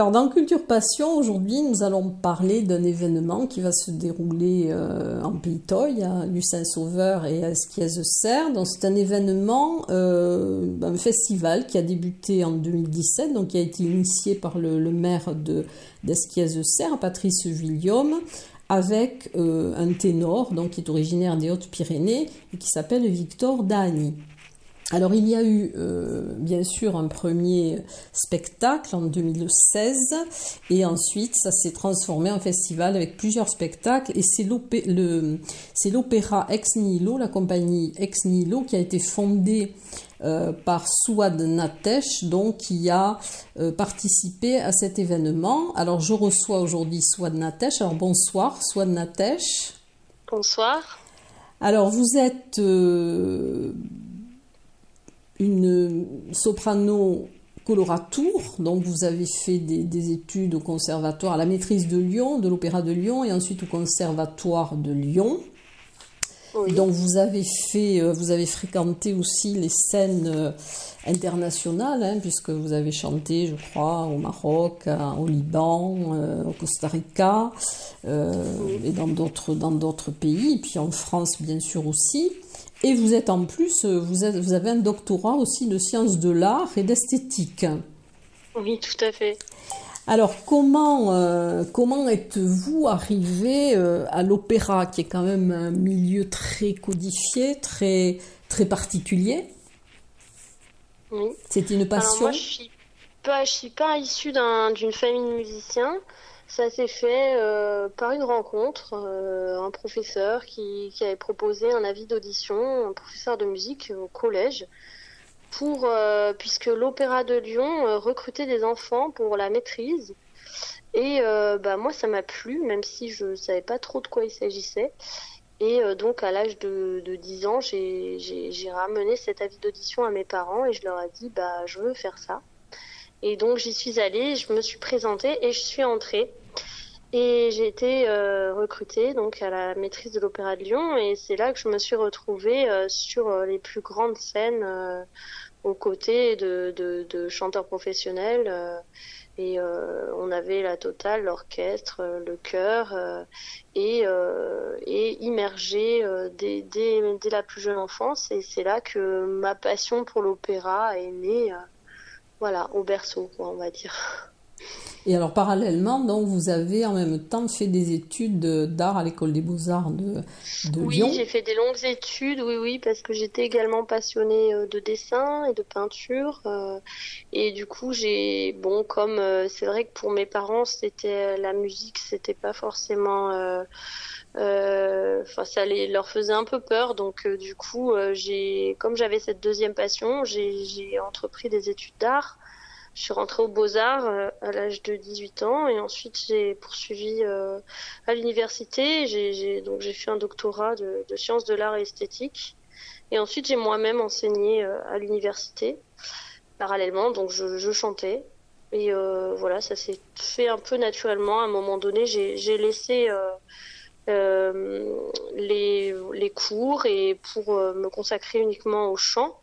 Alors dans Culture Passion, aujourd'hui, nous allons parler d'un événement qui va se dérouler euh, en Pays Toy, à Lucin-Sauveur et à Esquiez-Serre. Donc c'est un événement, euh, un festival qui a débuté en 2017, donc qui a été initié par le, maire de d'Esquiez-Serre, Patrice Villiom, avec euh, un ténor, donc qui est originaire des Hautes-Pyrénées et qui s'appelle Victor Dani. Alors il y a eu euh, bien sûr un premier spectacle en 2016 et ensuite ça s'est transformé en festival avec plusieurs spectacles et c'est l'opéra Ex Nihilo, la compagnie Ex Nihilo qui a été fondée euh, par Souad Natesh, donc qui a euh, participé à cet événement. Alors je reçois aujourd'hui Souad Natesh. Alors bonsoir Souad Natesh. Bonsoir. Alors vous êtes une soprano coloratour, donc vous avez fait des, études au conservatoire, à la maîtrise de Lyon, de l'Opéra de Lyon, et ensuite au conservatoire de Lyon. Donc vous avez fait, euh, vous avez fréquenté aussi les scènes euh, internationales, hein, puisque vous avez chanté, je crois, au Maroc, au Liban, euh, au Costa Rica, et dans d'autres dans d'autres pays, et puis en France bien sûr aussi. Et vous êtes en plus, euh, vous, vous avez un doctorat aussi de sciences de l'art et d'esthétique. Oui, tout à fait. Alors comment, euh, comment êtes-vous arrivé euh, à l'opéra, qui est quand même un milieu très codifié, très, très particulier? Oui. C'est une passion Alors moi, je suis pas, je suis pas issue d'une famille de musiciens. Ça s'est fait euh, par une rencontre, euh, un professeur qui, avait proposé un avis d'audition, un professeur de musique au collège, pour euh, puisque l'Opéra de Lyon recrutait des enfants pour la maîtrise. Et bah, moi, ça m'a plu, même si je ne savais pas trop de quoi il s'agissait. Et donc, à l'âge de, de 10 ans, j'ai ramené cet avis d'audition à mes parents et je leur ai dit, bah, je veux faire ça. Et donc, j'y suis allée, je me suis présentée et je suis entrée. Et j'ai été euh, recrutée donc à la maîtrise de l'Opéra de Lyon et c'est là que je me suis retrouvée euh, sur euh, les plus grandes scènes aux côtés de, de, de chanteurs professionnels. et on avait la totale, l'orchestre, le chœur et, et immergé dès, dès, dès, la plus jeune enfance. Et c'est là que ma passion pour l'opéra est née, voilà, au berceau, quoi, on va dire. Et alors parallèlement, donc vous avez en même temps fait des études d'art à l'école des beaux-arts de, de oui, Lyon. Oui, j'ai fait des longues études, oui, oui, parce que j'étais également passionnée euh, de dessin et de peinture. Euh, et du coup, j'ai, bon, comme euh, c'est vrai que pour mes parents, c'était la musique, c'était pas forcément. Enfin, ça les, leur faisait un peu peur, donc du coup, j'ai, comme j'avais cette deuxième passion, j'ai entrepris des études d'art je suis rentrée aux Beaux-Arts euh, à l'âge de 18 ans et ensuite j'ai poursuivi euh, à l'université. J'ai donc j'ai fait un doctorat de, sciences de l'art et esthétique. Et ensuite j'ai moi-même enseigné euh, à l'université parallèlement. Donc je, chantais Et voilà, ça s'est fait un peu naturellement. À un moment donné, j'ai laissé les, les, cours et pour me consacrer uniquement au chant,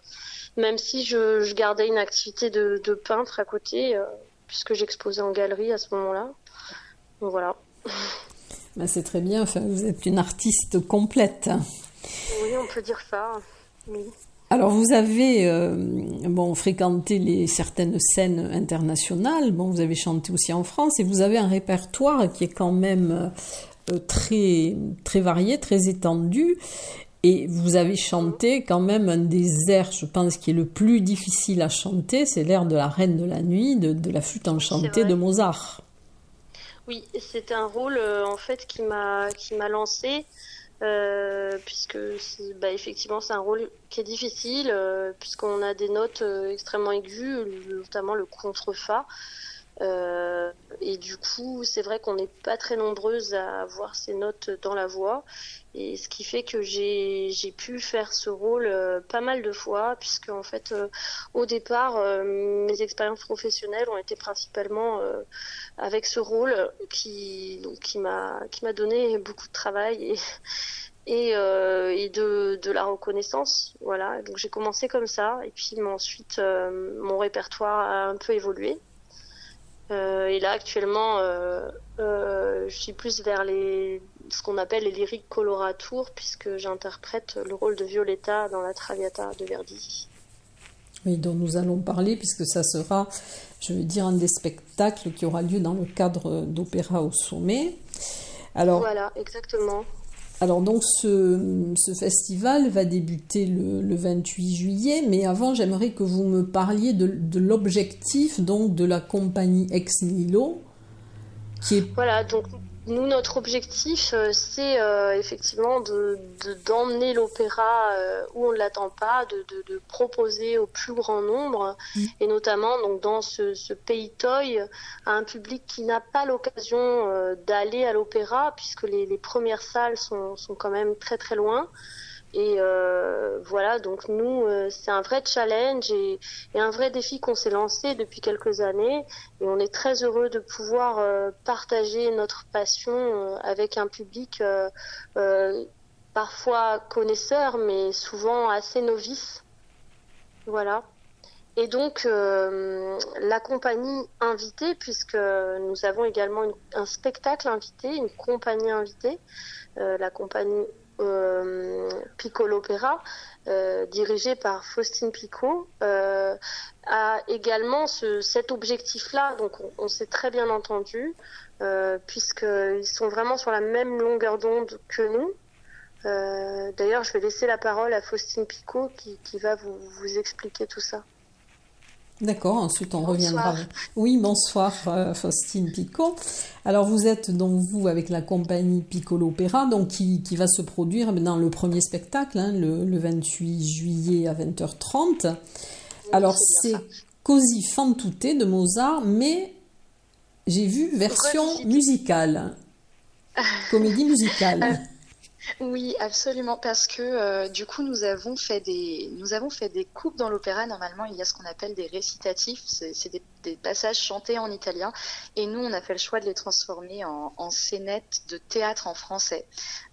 même si je, gardais une activité de, de peintre à côté, puisque j'exposais en galerie à ce moment-là. Donc voilà. Ben, c'est très bien, enfin, vous êtes une artiste complète. Oui, on peut dire ça. Alors vous avez euh, bon fréquenté les certaines scènes internationales. Bon, vous avez chanté aussi en France et vous avez un répertoire qui est quand même euh, très très varié, très étendu. Et vous avez chanté quand même un des airs, je pense, qui est le plus difficile à chanter, c'est l'air de la Reine de la Nuit, de, de la flûte enchantée de Mozart. Oui, c'est un rôle euh, en fait qui m'a qui m'a lancé euh, puisque bah, effectivement c'est un rôle qui est difficile euh, puisqu'on a des notes extrêmement aiguës, notamment le contre-fa. Euh, et du coup, c'est vrai qu'on n'est pas très nombreuses à avoir ces notes dans la voix. Et ce qui fait que j'ai pu faire ce rôle euh, pas mal de fois, puisque en fait, euh, au départ, mes expériences professionnelles ont été principalement avec ce rôle qui, qui m'a donné beaucoup de travail et, et, et de, de, la reconnaissance. Voilà, donc j'ai commencé comme ça, et puis ensuite mon répertoire a un peu évolué. Euh, et là, actuellement, euh, euh, je suis plus vers les, ce qu'on appelle les lyriques coloratours, puisque j'interprète le rôle de Violetta dans la Traviata de Verdi. Oui, dont nous allons parler, puisque ça sera, je veux dire, un des spectacles qui aura lieu dans le cadre d'Opéra au Sommet. Alors, voilà, exactement. Alors donc ce, festival va débuter le, 28 juillet, mais avant j'aimerais que vous me parliez de, l'objectif donc de la compagnie Ex Nihilo, qui est nous, notre objectif, euh, c'est euh, effectivement de, d'emmener l'opéra euh, où on ne l'attend pas, de, de, proposer au plus grand nombre, mm. et notamment donc dans ce, ce, pays toy à un public qui n'a pas l'occasion d'aller à l'opéra, puisque les, les premières salles sont, sont, quand même très très loin. Et euh, voilà, donc nous, euh, c'est un vrai challenge et, un vrai défi qu'on s'est lancé depuis quelques années. Et on est très heureux de pouvoir euh, partager notre passion avec un public parfois connaisseur, mais souvent assez novice. Voilà. Et donc, la compagnie invitée, puisque nous avons également un spectacle invité, une compagnie invitée, la compagnie Piccolo Opera, euh, dirigé par Faustine Picot, euh, a également cet objectif-là. Donc on, s'est très bien entendu, puisqu'ils sont vraiment sur la même longueur d'onde que nous. D'ailleurs, je vais laisser la parole à Faustine Picot qui, va vous expliquer tout ça. D'accord, ensuite on reviendra. Oui, bonsoir euh, Faustine Picot. Alors vous êtes donc vous avec la compagnie Piccolo Opéra, donc qui, va se produire dans le premier spectacle, hein, le, 28 juillet à 20h30. Alors c'est Così fan tutte de Mozart, mais j'ai vu version musicale, comédie musicale. Oui, absolument, parce que euh, du coup, nous avons fait des, nous avons fait des coupes dans l'opéra. Normalement, il y a ce qu'on appelle des récitatifs, c'est des, passages chantés en italien, et nous, on a fait le choix de les transformer en, en scénettes de théâtre en français,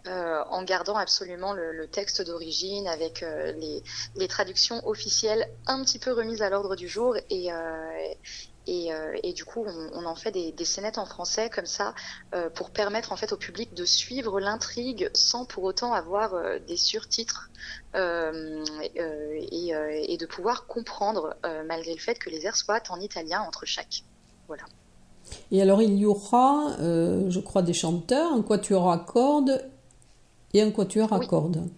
euh, en gardant absolument le, texte d'origine, avec euh, les, les, traductions officielles un petit peu remises à l'ordre du jour, et, euh, et, du coup, on, en fait des, des, scénettes en français comme ça euh, pour permettre en fait au public de suivre l'intrigue sans pour autant avoir euh, des surtitres et, et, de pouvoir comprendre malgré le fait que les airs soient en italien entre chaque. Voilà. Et alors il y aura, je crois, des chanteurs, un quatuor à cordes et un quatuor à cordes.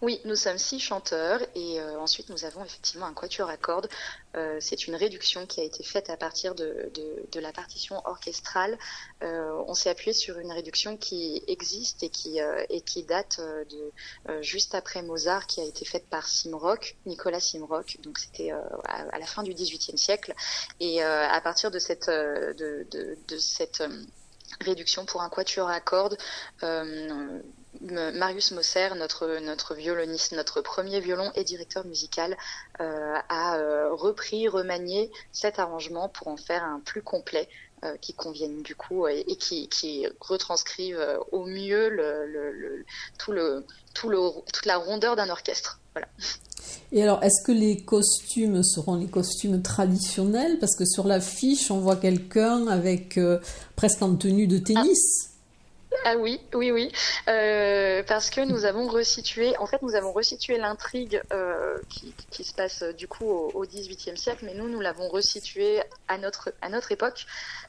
Oui, nous sommes six chanteurs et euh, ensuite nous avons effectivement un quatuor à cordes. Euh, c'est une réduction qui a été faite à partir de, la partition orchestrale. Euh, on s'est appuyé sur une réduction qui existe et qui, et qui date de juste après Mozart, qui a été faite par Simrock, Nicolas Simrock. Donc c'était à, la fin du XVIIIe siècle. Et à partir de cette, de, de cette réduction pour un quatuor à cordes, Marius Mosser, notre, notre violoniste, notre premier violon et directeur musical, a repris, remanié cet arrangement pour en faire un plus complet qui convienne du coup et, qui, qui, retranscrivent au mieux tout le, tout le, toute la rondeur d'un orchestre. Voilà. Et alors, est-ce que les costumes seront les costumes traditionnels? Parce que sur l'affiche, on voit quelqu'un avec presque en tenue de tennis. Oui, oui, oui, euh, parce que nous avons resitué, en fait, nous avons resitué l'intrigue euh, qui, se passe du coup au, XVIIIe siècle, mais nous, nous l'avons resitué à notre à notre époque.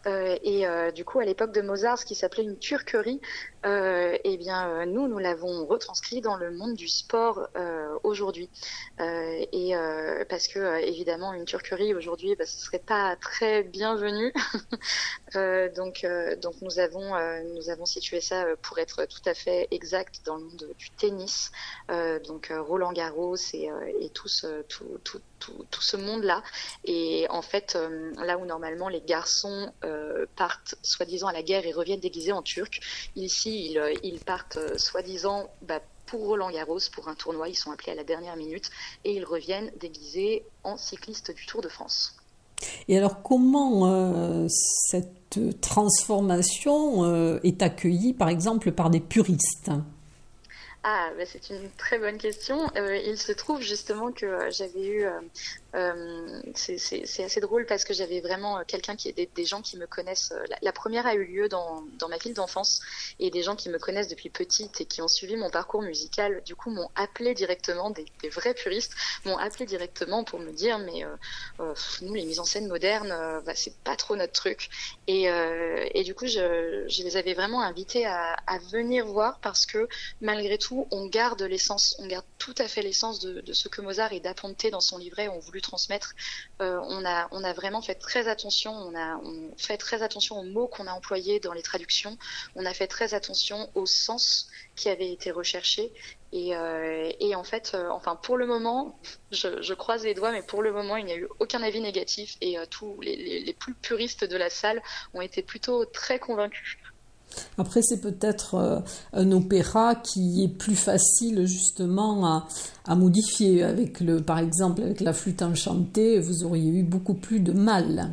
Euh, et euh, du coup, à l'époque de Mozart, ce qui s'appelait une turquerie, euh, eh bien, nous, nous l'avons retranscrit dans le monde du sport aujourd'hui. et parce que évidemment, une turquerie aujourd'hui, bah, ce serait pas très bienvenu. donc, donc, nous avons nous avons situé ça pour être tout à fait exact dans le monde du tennis. donc, Roland Garros et, tout ce monde-là. Et en fait, là où normalement les garçons euh, partent soi-disant à la guerre et reviennent déguisés en turcs. Ici, ils, euh, partent euh, soi-disant bah, pour Roland Garros, pour un tournoi. Ils sont appelés à la dernière minute et ils reviennent déguisés en cyclistes du Tour de France. Et alors, comment cette transformation est accueillie, par exemple, par des puristes? Ah, bah, c'est une très bonne question. il se trouve justement que j'avais eu euh, c'est assez drôle parce que j'avais vraiment euh, quelqu'un qui est des, gens qui me connaissent. Euh, la, première a eu lieu dans, ma ville d'enfance et des gens qui me connaissent depuis petite et qui ont suivi mon parcours musical, du coup, m'ont appelé directement, des, des vrais puristes, m'ont appelé directement pour me dire mais euh, nous les mises en scène modernes, bah, c'est pas trop notre truc. Et, et du coup, je, les avais vraiment invités à, venir voir parce que malgré tout, on garde l'essence, on garde tout à fait l'essence de, ce que Mozart et d'apponter dans son livret ont voulu transmettre. Euh, on, a, on a vraiment fait très attention, on a fait très attention aux mots qu'on a employés dans les traductions, on a fait très attention au sens qui avait été recherché. Et, euh, en fait, euh, enfin pour le moment, je, croise les doigts, mais pour le moment, il n'y a eu aucun avis négatif et tous les, plus puristes de la salle ont été plutôt très convaincus. Après, c'est peut-être euh, un opéra qui est plus facile justement à, modifier. Avec le, par exemple, avec la flûte enchantée, vous auriez eu beaucoup plus de mal.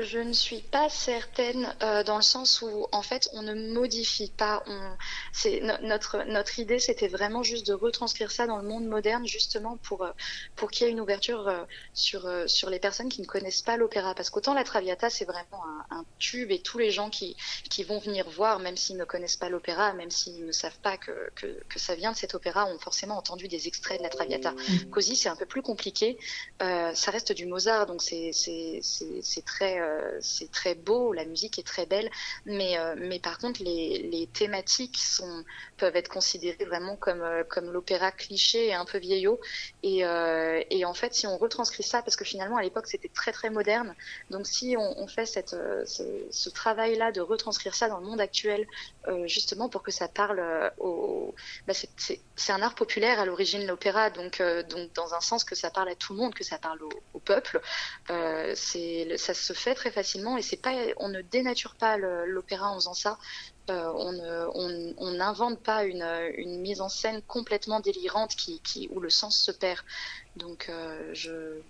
Je ne suis pas certaine euh, dans le sens où en fait on ne modifie pas. On, c'est notre notre idée c'était vraiment juste de retranscrire ça dans le monde moderne justement pour euh, pour qu'il y ait une ouverture euh, sur sur les personnes qui ne connaissent pas l'opéra parce qu'autant la Traviata c'est vraiment un, tube et tous les gens qui qui vont venir voir même s'ils ne connaissent pas l'opéra même s'ils ne savent pas que, que, que ça vient de cet opéra ont forcément entendu des extraits de la Traviata. Mmh. Così c'est un peu plus compliqué. ça reste du Mozart donc c'est c'est c'est très c'est très beau, la musique est très belle, mais, euh, mais par contre, les, thématiques sont, peuvent être considérées vraiment comme, euh, comme l'opéra cliché et un peu vieillot. Et, et, en fait, si on retranscrit ça, parce que finalement, à l'époque, c'était très très moderne, donc si on, fait cette, ce, travail-là de retranscrire ça dans le monde actuel, justement pour que ça parle au... Bah, c'est un art populaire à l'origine, l'opéra, donc, donc dans un sens que ça parle à tout le monde, que ça parle au, peuple, c'est ça se fait très facilement et c'est pas, on ne dénature pas l'opéra en faisant ça. Euh, on n'invente pas une, une, mise en scène complètement délirante qui, qui où le sens se perd. Donc euh, je,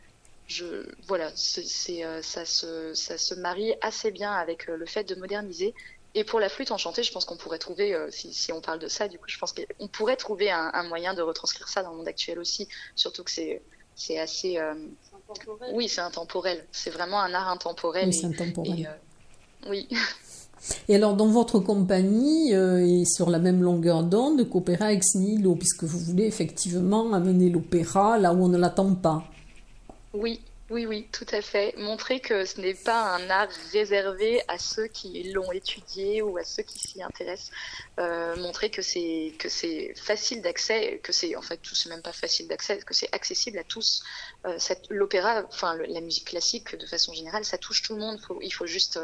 je, voilà, c'est, euh, ça, se, ça se marie assez bien avec le fait de moderniser. Et pour la flûte enchantée, je pense qu'on pourrait trouver, si, on parle de ça, du coup, je pense qu'on pourrait trouver un, moyen de retranscrire ça dans le monde actuel aussi, surtout que c'est, c'est oui, c'est intemporel. C'est vraiment un art intemporel. Oui, c'est intemporel. Euh, oui. Et alors, dans votre compagnie, euh, et sur la même longueur d'onde qu'Opéra Ex Nihilo, puisque vous voulez effectivement amener l'opéra là où on ne l'attend pas. Oui, oui, oui, tout à fait. Montrer que ce n'est pas un art réservé à ceux qui l'ont étudié ou à ceux qui s'y intéressent. Euh, montrer que c'est que c'est facile d'accès, que c'est en fait tout c'est même pas facile d'accès, que c'est accessible à tous. Euh, L'opéra, enfin la musique classique de façon générale, ça touche tout le monde. Faut, il faut juste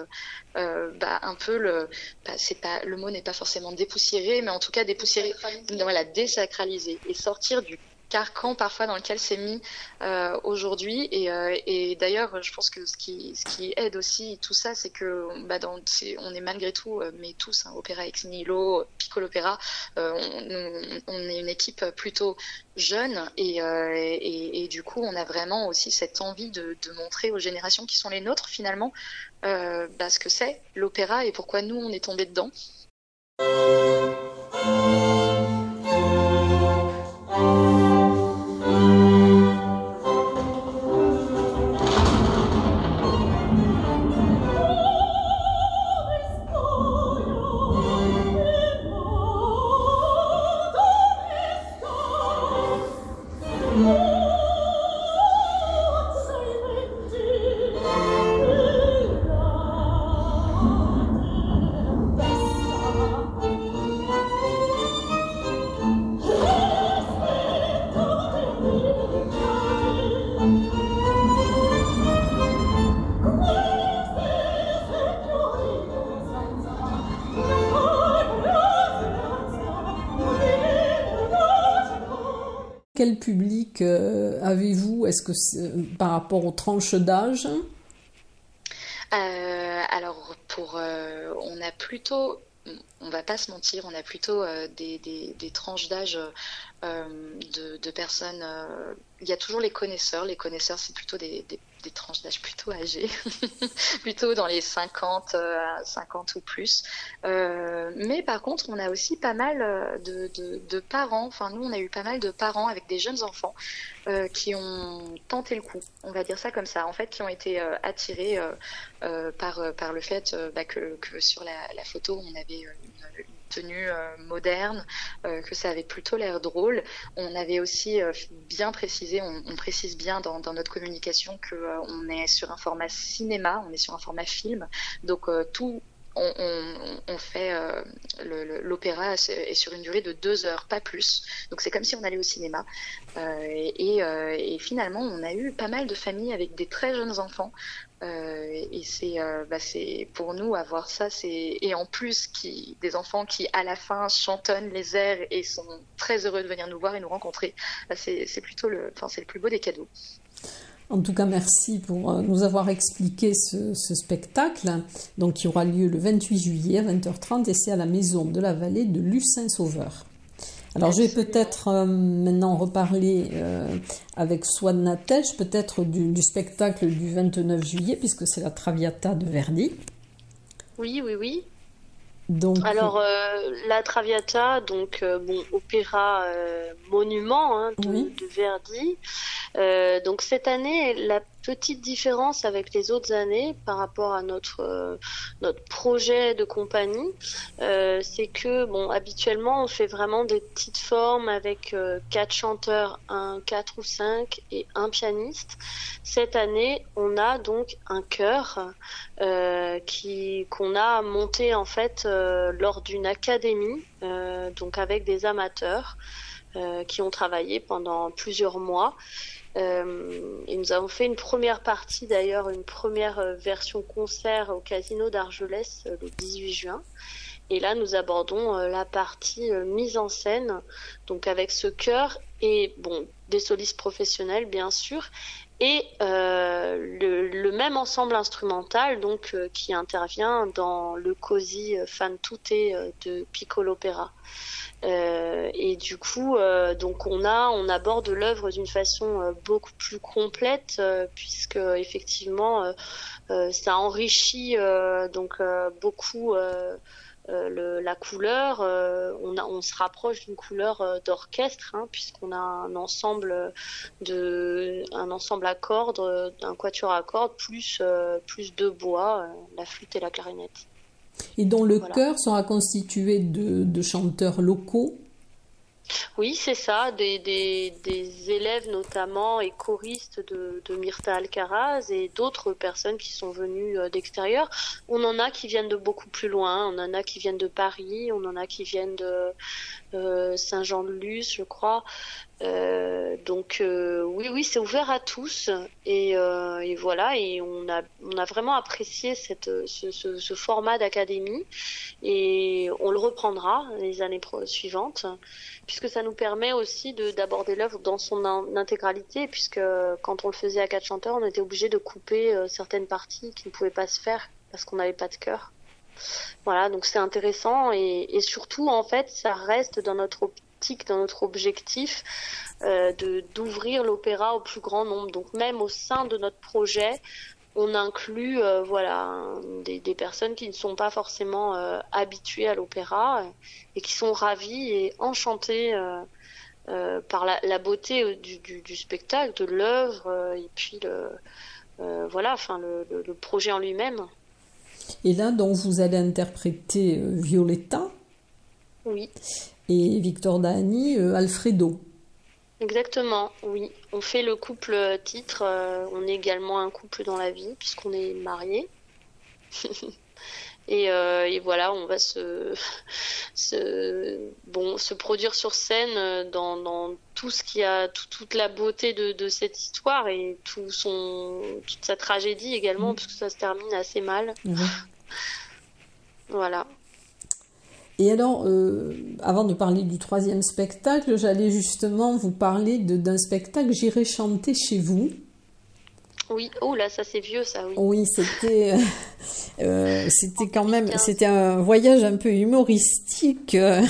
euh, bah, un peu le, bah, c'est pas le mot n'est pas forcément dépoussiéré, mais en tout cas dépoussiérer, voilà, désacraliser et sortir du carcan parfois dans lequel c'est mis euh, aujourd'hui. Et, euh, et d'ailleurs, je pense que ce qui, aide aussi tout ça, c'est que bah, dans, on est malgré tout, euh, mais tous, hein, Opéra Ex Nihilo, Piccolo Opéra, on, est une équipe plutôt jeune et, du coup, on a vraiment aussi cette envie de, de montrer aux générations qui sont les nôtres finalement bah, ce que c'est l'opéra et pourquoi nous on est tombé dedans. Quel euh, avez-vous Est-ce que par rapport aux tranches d'âge? Euh, Alors, pour, euh, on a plutôt, on va pas se mentir, on a plutôt des, des, tranches d'âge de, personnes. il y a toujours les connaisseurs. Les connaisseurs, c'est plutôt des tranches d'âge plutôt âgées, plutôt dans les 50, 50 euh, ou plus. Euh, mais par contre, on a aussi pas mal euh, de, parents, enfin nous on a eu pas mal de parents avec des jeunes enfants qui ont tenté le coup, on va dire ça comme ça, en fait, qui ont été attirés par, le fait bah, que, sur la, photo on avait une, euh, moderne, euh, que ça avait plutôt l'air drôle. On avait aussi euh, bien précisé, on, précise bien dans, notre communication que on est sur un format cinéma, on est sur un format film, donc tout on, fait l'opéra est sur une durée de deux heures, pas plus. Donc c'est comme si on allait au cinéma. et, et, finalement, on a eu pas mal de familles avec des très jeunes enfants euh, et c'est euh, bah pour nous avoir ça et en plus des enfants qui à la fin chantonnent les airs et sont très heureux de venir nous voir et nous rencontrer bah, c'est plutôt le le plus beau des cadeaux en tout cas, merci pour euh, nous avoir expliqué ce, spectacle, donc qui aura lieu le 28 juillet à 20h30 et c'est à la Maison de la Vallée de Lucin-Sauveur. Alors je vais peut-être euh, maintenant reparler euh, avec Swan Natèche, peut-être du, spectacle du 29 juillet, puisque c'est la Traviata de Verdi. Oui, oui, oui. Donc, Alors euh, la Traviata, donc bon opéra monument hein, de, de, Verdi. donc cette année, la petite différence avec les autres années par rapport à notre euh, notre projet de compagnie, euh, c'est que bon habituellement on fait vraiment des petites formes avec euh, quatre chanteurs, un quatre ou cinq et un pianiste. Cette année, on a donc un chœur qui qu'on a monté en fait lors d'une académie, donc avec des amateurs qui ont travaillé pendant plusieurs mois. Euh, et nous avons fait une première partie, d'ailleurs, une première euh, version concert au Casino d'Argelès euh, le 18 juin. Et là, nous abordons la partie mise en scène, donc avec ce chœur et bon des solistes professionnels bien sûr, et le, même ensemble instrumental donc qui intervient dans le cosy fan tutte de Piccolo Opera. Euh, et du coup, euh, donc on a, on aborde l'œuvre d'une façon euh, beaucoup plus complète, puisque effectivement, ça enrichit donc beaucoup. La couleur, on, on, se rapproche d'une couleur d'orchestre hein, puisqu'on a un ensemble de, un ensemble à cordes, un quatuor à cordes plus plus de bois, la flûte et la clarinette et dont le chœur sera constitué de, chanteurs locaux. Oui, c'est ça, des, élèves notamment et choristes de, de Myrta Alcaraz et d'autres personnes qui sont venues euh, d'extérieur. On en a qui viennent de beaucoup plus loin, on en a qui viennent de Paris, on en a qui viennent de euh, Saint-Jean-de-Luz, je crois. Euh, donc euh, oui, oui, c'est ouvert à tous. Et, euh, voilà et on a vraiment apprécié ce, format d'académie. Et on le reprendra les années suivantes puisque ça nous permet aussi de d'aborder l'œuvre dans son intégralité puisque quand on le faisait à quatre chanteurs on était obligé de couper certaines parties qui ne pouvaient pas se faire parce qu'on n'avait pas de chœur. Voilà, donc c'est intéressant. Et, et, surtout en fait ça reste dans notre dans notre objectif euh, de d'ouvrir l'opéra au plus grand nombre. Donc même au sein de notre projet, on inclut euh, voilà des, des, personnes qui ne sont pas forcément euh, habituées à l'opéra et qui sont ravies et enchantées par la, la beauté du, du, du, spectacle, de l'œuvre et puis le voilà enfin le, le, le, projet en lui-même. Et là donc vous allez interpréter Violetta? Oui et Victor Dani, euh, Alfredo. Exactement, oui. On fait le couple titre. Euh, on est également un couple dans la vie puisqu'on est mariés. et, euh, et, voilà, on va se, se, bon, se produire sur scène dans, dans tout ce qui a tout, toute la beauté de, de, cette histoire et tout son, toute sa tragédie également, mmh. puisque ça se termine assez mal. Mmh. voilà. Et alors, euh, avant de parler du troisième spectacle, j'allais justement vous parler d'un spectacle J'irai chanter chez vous. Oui, oh là, ça c'est vieux, ça, oui. Oui, c'était, euh, euh c'était quand même, c'était un voyage un peu humoristique. Euh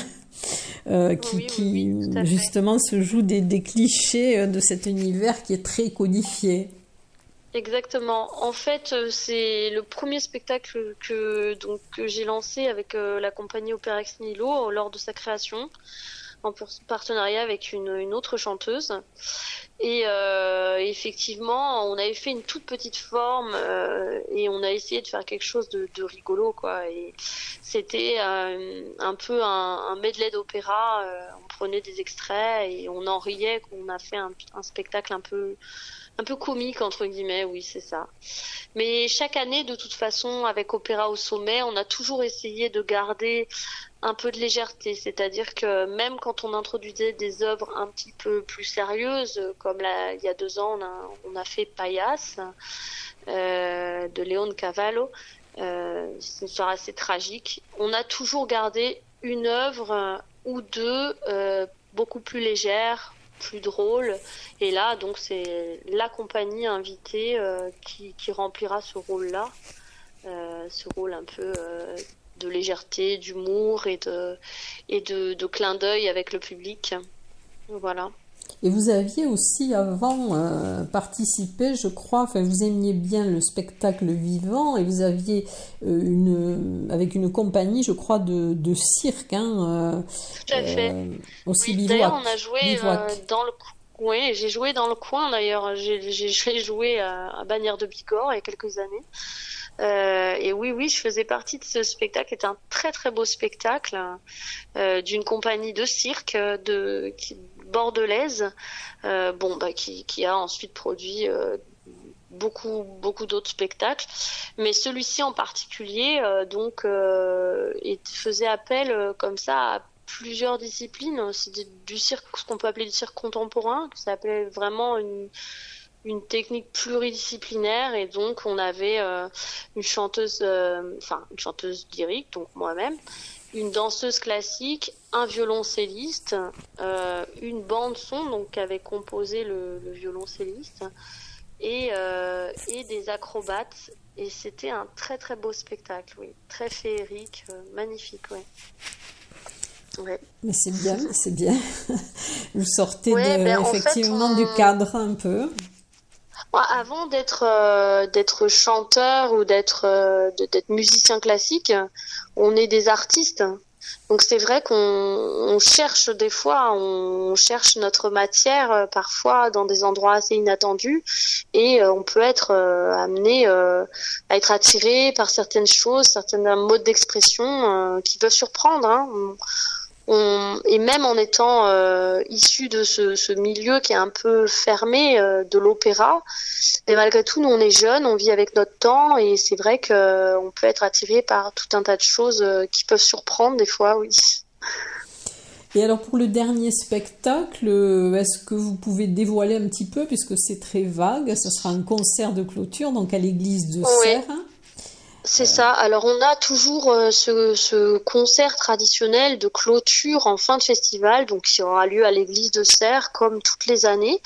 qui, oui, oui, qui justement se joue des, des, clichés de cet univers qui est très codifié. Exactement. En fait, euh, c'est le premier spectacle que donc que j'ai lancé avec euh, la compagnie Opéra Ex Nihilo lors de sa création, en partenariat avec une, une autre chanteuse. Et euh, effectivement, on avait fait une toute petite forme euh, et on a essayé de faire quelque chose de, de rigolo, quoi. Et c'était euh, un peu un, un medley d'opéra. on prenait des extraits et on en riait. qu'on a fait un, un spectacle un peu un peu comique entre guillemets, oui c'est ça. Mais chaque année, de toute façon, avec Opéra au sommet, on a toujours essayé de garder un peu de légèreté, c'est-à-dire que même quand on introduisait des œuvres un petit peu plus sérieuses, comme là, il y a deux ans, on a, on a fait Payas euh, de Léon Cavallo, euh, c'est une histoire assez tragique. On a toujours gardé une œuvre ou deux euh, beaucoup plus légère, plus drôle. Et là, donc, c'est la compagnie invitée euh, qui, remplira ce rôle-là, euh, ce rôle un peu euh, de légèreté, d'humour et de, et de clin d'œil avec le public. Voilà. Et vous aviez aussi avant euh, participé, je crois, enfin vous aimiez bien le spectacle vivant et vous aviez euh, une, avec une compagnie, je crois, de, de cirque. Hein, euh, Tout à fait. Euh, aussi oui, D'ailleurs, on a joué dans le oui, j'ai joué dans le coin d'ailleurs. J'ai joué à, à Bagnères de Bigorre il y a quelques années. Euh, et oui, oui, je faisais partie de ce spectacle. C'était un très très beau spectacle euh, d'une compagnie de cirque de qui, bordelaise, euh, bon, bah, qui, a ensuite produit euh, beaucoup beaucoup d'autres spectacles, mais celui-ci en particulier, euh, donc, et faisait appel comme ça à plusieurs disciplines. C'est du cirque, ce qu'on peut appeler du cirque contemporain, qui s'appelait vraiment une technique pluridisciplinaire et donc on avait une chanteuse enfin une chanteuse lyrique donc moi-même une danseuse classique, un violoncelliste, euh, une bande son donc avait composé le, le violoncelliste et, euh, et des acrobates et c'était un très très beau spectacle, oui, très féerique, euh, magnifique, ouais. Ouais. Mais c'est bien, c'est bien. Vous sortez ouais, de, ben, effectivement en fait, on... du cadre un peu. Avant d'être euh, d'être chanteur ou d'être euh, d'être musicien classique, on est des artistes. Donc c'est vrai qu'on on cherche des fois, on cherche notre matière euh, parfois dans des endroits assez inattendus et euh, on peut être euh, amené à être attiré par certaines choses, certains modes d'expression qui peuvent surprendre. Hein. On, et même en étant euh, issu de ce, ce, milieu qui est un peu fermé euh, de l'opéra, mais malgré tout, nous on est jeunes, on vit avec notre temps et c'est vrai qu'on euh, peut être attiré par tout un tas de choses qui peuvent surprendre des fois, oui. Et alors pour le dernier spectacle, est-ce que vous pouvez dévoiler un petit peu, puisque c'est très vague, ce sera un concert de clôture, donc à l'église de Serres. C'est ça. Alors on a toujours euh, ce, ce, concert traditionnel de clôture en fin de festival, donc qui aura lieu à l'église de Serres comme toutes les années,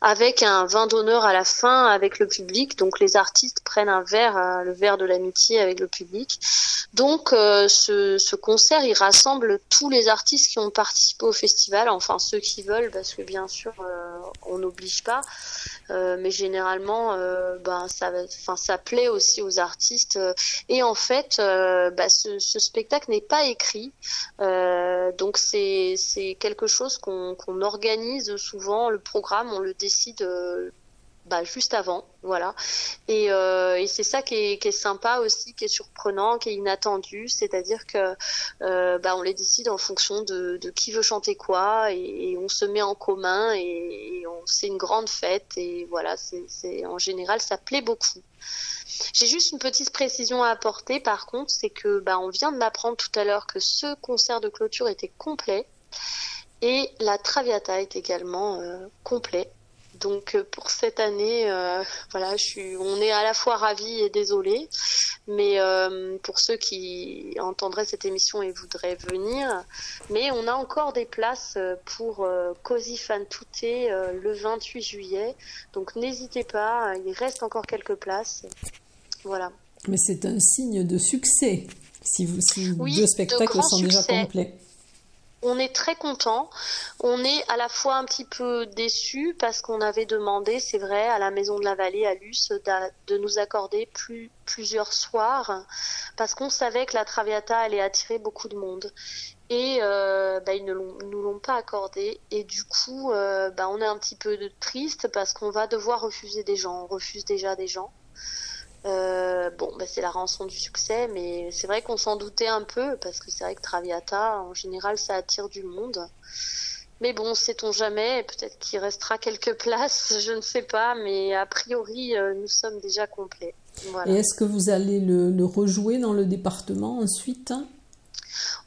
avec un vin d'honneur à la fin avec le public. Donc les artistes prennent un verre, euh, le verre de l'amitié avec le public. Donc euh, ce, ce, concert, il rassemble tous les artistes qui ont participé au festival, enfin ceux qui veulent, parce que bien sûr on n'oblige pas, mais généralement ben ça, ça plaît aussi aux artistes et en fait, euh, bah, ce, spectacle n'est pas écrit, euh, donc c'est quelque chose qu'on organise souvent. Le programme, on le décide. Euh, bah, juste avant, voilà. Et, c'est ça qui est, sympa aussi, qui est surprenant, qui est inattendu, c'est-à-dire que bah, on les décide en fonction de, qui veut chanter quoi, et, on se met en commun, et, c'est une grande fête, et voilà, c'est en général ça plaît beaucoup. J'ai juste une petite précision à apporter par contre, c'est que bah, on vient de m'apprendre tout à l'heure que ce concert de clôture était complet et la Traviata est également euh, complet. Donc euh, pour cette année, euh, voilà, je suis, on est à la fois ravis et désolés. Mais pour ceux qui entendraient cette émission et voudraient venir, mais on a encore des places pour Cozy Fan Touté le 28 juillet. Donc n'hésitez pas, il reste encore quelques places. Voilà. Mais c'est un signe de succès si, vous, si deux spectacles sont déjà complets. On est très content. On est à la fois un petit peu déçu parce qu'on avait demandé, c'est vrai, à la Maison de la Vallée, à Luce, de nous accorder plus, plusieurs soirs parce qu'on savait que la Traviata allait attirer beaucoup de monde. Et euh, bah, ils ne nous l'ont pas accordé. Et du coup, euh, bah, on est un petit peu triste parce qu'on va devoir refuser des gens. On refuse déjà des gens. Euh, bon, bah, c'est la rançon du succès, mais c'est vrai qu'on s'en doutait un peu, parce que c'est vrai que Traviata, en général, ça attire du monde. Mais bon, sait-on jamais, peut-être qu'il restera quelques places, je ne sais pas, mais a priori, euh, nous sommes déjà complets. Et est-ce que vous allez le, rejouer dans le département ensuite?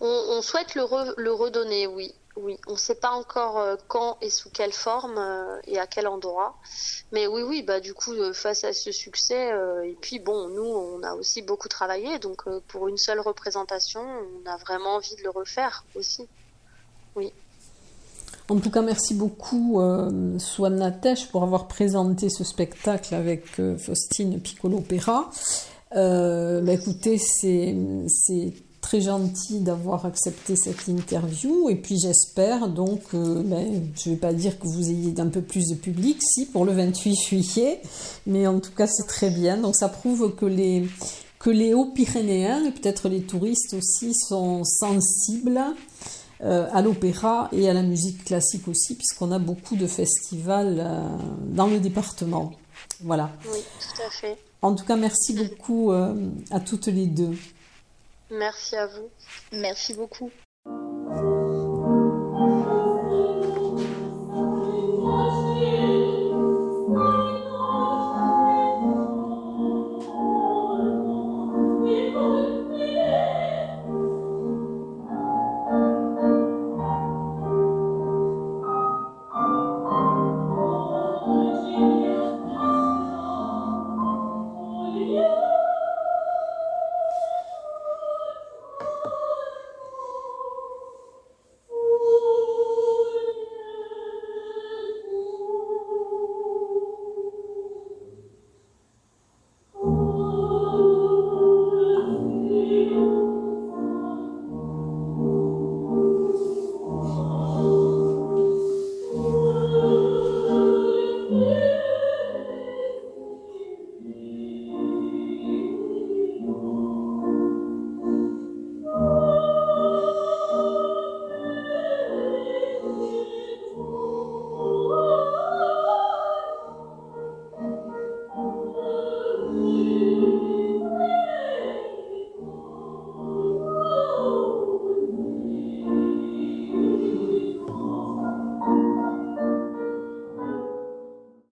On, souhaite le, le redonner, oui. Oui, on ne sait pas encore euh, quand et sous quelle forme euh, et à quel endroit. Mais oui, oui, bah du coup, euh, face à ce succès, et puis bon, nous, on a aussi beaucoup travaillé, donc pour une seule représentation, on a vraiment envie de le refaire aussi. Oui. En tout cas, merci beaucoup, euh, Swan pour avoir présenté ce spectacle avec Faustine Piccolo-Pera. Bah, écoutez, c'est très gentil d'avoir accepté cette interview et puis j'espère donc, euh, ben, je ne vais pas dire que vous ayez un peu plus de public, si pour le 28 juillet, mais en tout cas c'est très bien. Donc ça prouve que les, que les Hauts-Pyrénéens et peut-être les touristes aussi sont sensibles euh, à l'opéra et à la musique classique aussi, puisqu'on a beaucoup de festivals euh, dans le département. Voilà. Oui, tout à fait. En tout cas, merci beaucoup à toutes les deux. Merci à vous. Merci beaucoup.